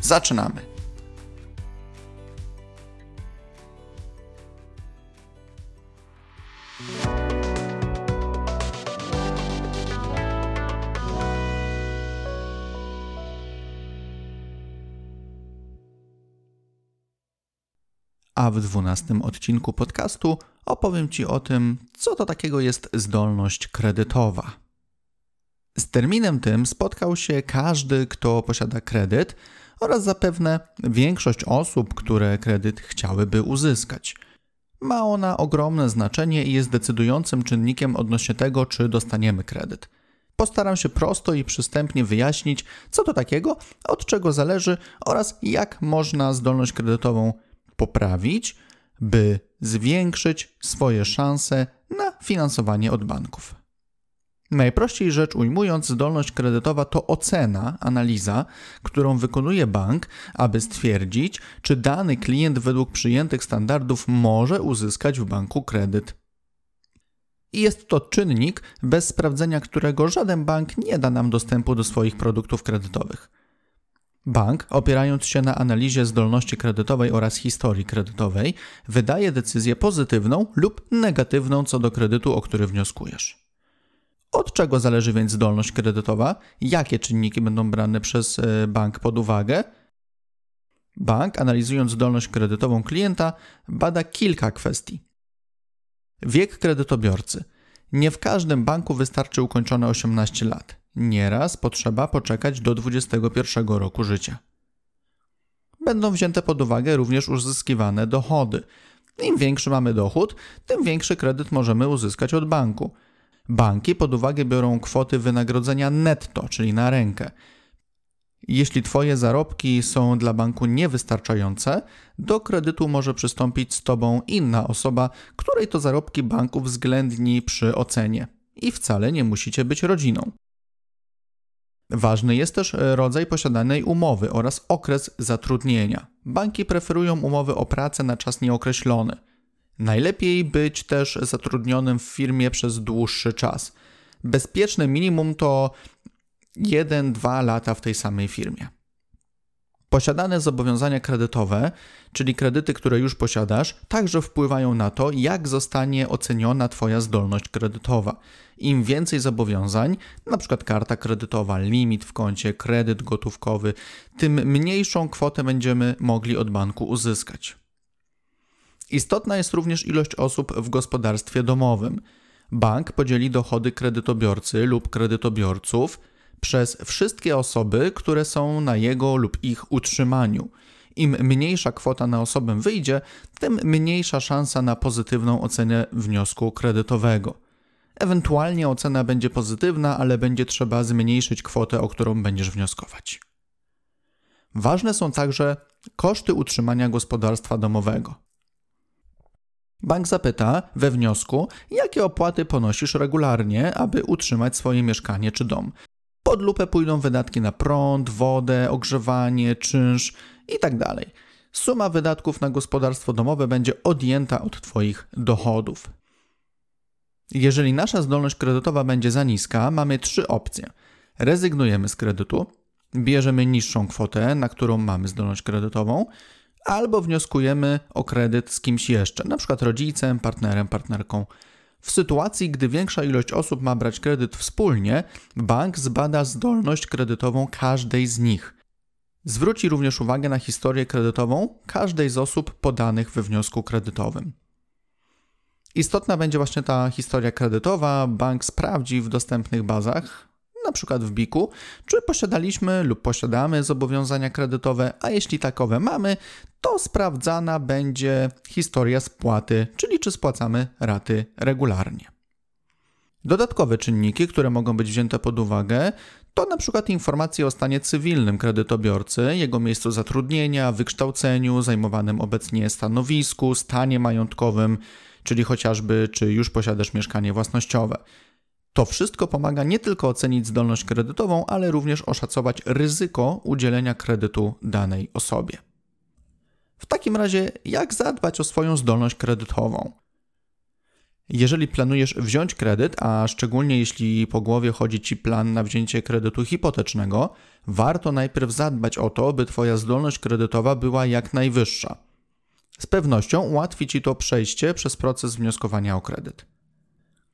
Zaczynamy! A w dwunastym odcinku podcastu opowiem Ci o tym, co to takiego jest zdolność kredytowa. Z terminem tym spotkał się każdy, kto posiada kredyt oraz zapewne większość osób, które kredyt chciałyby uzyskać. Ma ona ogromne znaczenie i jest decydującym czynnikiem odnośnie tego, czy dostaniemy kredyt. Postaram się prosto i przystępnie wyjaśnić, co to takiego, od czego zależy oraz jak można zdolność kredytową poprawić, by zwiększyć swoje szanse na finansowanie od banków. Najprościej rzecz ujmując, zdolność kredytowa to ocena, analiza, którą wykonuje bank, aby stwierdzić, czy dany klient według przyjętych standardów może uzyskać w banku kredyt. I jest to czynnik, bez sprawdzenia którego żaden bank nie da nam dostępu do swoich produktów kredytowych. Bank, opierając się na analizie zdolności kredytowej oraz historii kredytowej, wydaje decyzję pozytywną lub negatywną co do kredytu, o który wnioskujesz. Od czego zależy więc zdolność kredytowa? Jakie czynniki będą brane przez e, bank pod uwagę? Bank, analizując zdolność kredytową klienta, bada kilka kwestii. Wiek kredytobiorcy. Nie w każdym banku wystarczy ukończone 18 lat. Nieraz potrzeba poczekać do 21 roku życia. Będą wzięte pod uwagę również uzyskiwane dochody. Im większy mamy dochód, tym większy kredyt możemy uzyskać od banku. Banki pod uwagę biorą kwoty wynagrodzenia netto, czyli na rękę. Jeśli Twoje zarobki są dla banku niewystarczające, do kredytu może przystąpić z Tobą inna osoba, której to zarobki bank uwzględni przy ocenie. I wcale nie musicie być rodziną. Ważny jest też rodzaj posiadanej umowy oraz okres zatrudnienia. Banki preferują umowy o pracę na czas nieokreślony. Najlepiej być też zatrudnionym w firmie przez dłuższy czas. Bezpieczne minimum to 1-2 lata w tej samej firmie. Posiadane zobowiązania kredytowe, czyli kredyty, które już posiadasz, także wpływają na to, jak zostanie oceniona Twoja zdolność kredytowa. Im więcej zobowiązań, np. karta kredytowa, limit w koncie, kredyt gotówkowy, tym mniejszą kwotę będziemy mogli od banku uzyskać. Istotna jest również ilość osób w gospodarstwie domowym. Bank podzieli dochody kredytobiorcy lub kredytobiorców przez wszystkie osoby, które są na jego lub ich utrzymaniu. Im mniejsza kwota na osobę wyjdzie, tym mniejsza szansa na pozytywną ocenę wniosku kredytowego. Ewentualnie ocena będzie pozytywna, ale będzie trzeba zmniejszyć kwotę, o którą będziesz wnioskować. Ważne są także koszty utrzymania gospodarstwa domowego. Bank zapyta we wniosku, jakie opłaty ponosisz regularnie, aby utrzymać swoje mieszkanie czy dom. Pod lupę pójdą wydatki na prąd, wodę, ogrzewanie, czynsz itd. Tak Suma wydatków na gospodarstwo domowe będzie odjęta od Twoich dochodów. Jeżeli nasza zdolność kredytowa będzie za niska, mamy trzy opcje. Rezygnujemy z kredytu, bierzemy niższą kwotę, na którą mamy zdolność kredytową, albo wnioskujemy o kredyt z kimś jeszcze, np. rodzicem, partnerem, partnerką. W sytuacji, gdy większa ilość osób ma brać kredyt wspólnie, bank zbada zdolność kredytową każdej z nich. Zwróci również uwagę na historię kredytową każdej z osób podanych we wniosku kredytowym. Istotna będzie właśnie ta historia kredytowa. Bank sprawdzi w dostępnych bazach, na przykład w BIK-u, czy posiadaliśmy lub posiadamy zobowiązania kredytowe, a jeśli takowe mamy, to sprawdzana będzie historia spłaty, czyli czy spłacamy raty regularnie. Dodatkowe czynniki, które mogą być wzięte pod uwagę, to na przykład informacje o stanie cywilnym kredytobiorcy, jego miejscu zatrudnienia, wykształceniu, zajmowanym obecnie stanowisku, stanie majątkowym, czyli chociażby czy już posiadasz mieszkanie własnościowe. To wszystko pomaga nie tylko ocenić zdolność kredytową, ale również oszacować ryzyko udzielenia kredytu danej osobie. W takim razie, jak zadbać o swoją zdolność kredytową? Jeżeli planujesz wziąć kredyt, a szczególnie jeśli po głowie chodzi ci plan na wzięcie kredytu hipotecznego, warto najpierw zadbać o to, by Twoja zdolność kredytowa była jak najwyższa. Z pewnością ułatwi Ci to przejście przez proces wnioskowania o kredyt.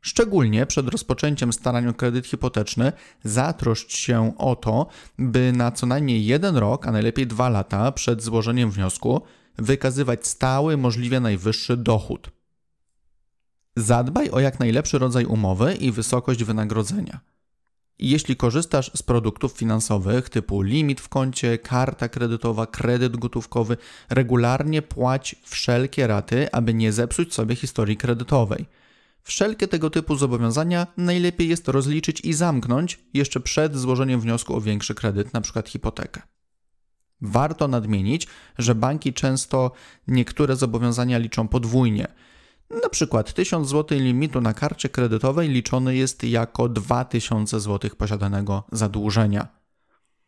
Szczególnie przed rozpoczęciem starań o kredyt hipoteczny zatroszcz się o to, by na co najmniej jeden rok, a najlepiej dwa lata przed złożeniem wniosku wykazywać stały, możliwie najwyższy dochód. Zadbaj o jak najlepszy rodzaj umowy i wysokość wynagrodzenia. Jeśli korzystasz z produktów finansowych typu limit w koncie, karta kredytowa, kredyt gotówkowy, regularnie płać wszelkie raty, aby nie zepsuć sobie historii kredytowej. Wszelkie tego typu zobowiązania najlepiej jest rozliczyć i zamknąć jeszcze przed złożeniem wniosku o większy kredyt, np. hipotekę. Warto nadmienić, że banki często niektóre zobowiązania liczą podwójnie – na przykład 1000 zł limitu na karcie kredytowej liczony jest jako 2000 zł posiadanego zadłużenia.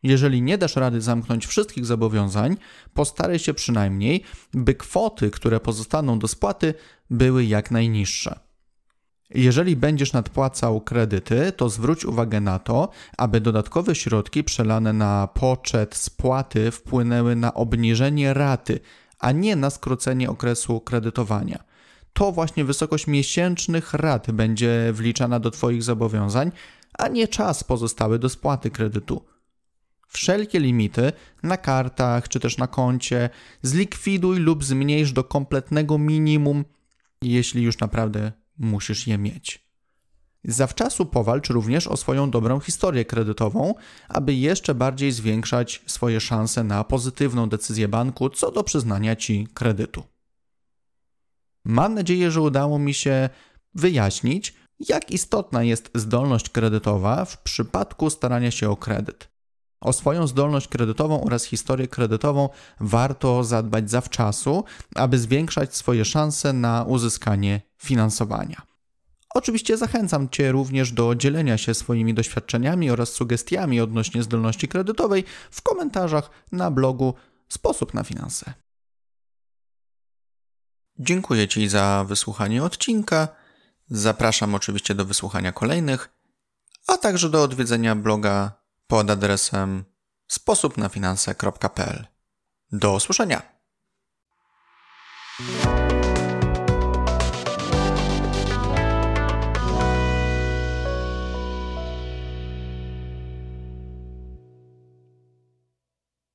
Jeżeli nie dasz rady zamknąć wszystkich zobowiązań, postaraj się przynajmniej, by kwoty, które pozostaną do spłaty, były jak najniższe. Jeżeli będziesz nadpłacał kredyty, to zwróć uwagę na to, aby dodatkowe środki przelane na poczet spłaty wpłynęły na obniżenie raty, a nie na skrócenie okresu kredytowania to właśnie wysokość miesięcznych rat będzie wliczana do Twoich zobowiązań, a nie czas pozostały do spłaty kredytu. Wszelkie limity na kartach czy też na koncie zlikwiduj lub zmniejsz do kompletnego minimum, jeśli już naprawdę musisz je mieć. Zawczasu powalcz również o swoją dobrą historię kredytową, aby jeszcze bardziej zwiększać swoje szanse na pozytywną decyzję banku co do przyznania Ci kredytu. Mam nadzieję, że udało mi się wyjaśnić, jak istotna jest zdolność kredytowa w przypadku starania się o kredyt. O swoją zdolność kredytową oraz historię kredytową warto zadbać zawczasu, aby zwiększać swoje szanse na uzyskanie finansowania. Oczywiście zachęcam Cię również do dzielenia się swoimi doświadczeniami oraz sugestiami odnośnie zdolności kredytowej w komentarzach na blogu Sposób na finanse. Dziękuję Ci za wysłuchanie odcinka. Zapraszam oczywiście do wysłuchania kolejnych, a także do odwiedzenia bloga pod adresem sposobnafinanse.pl. Do usłyszenia!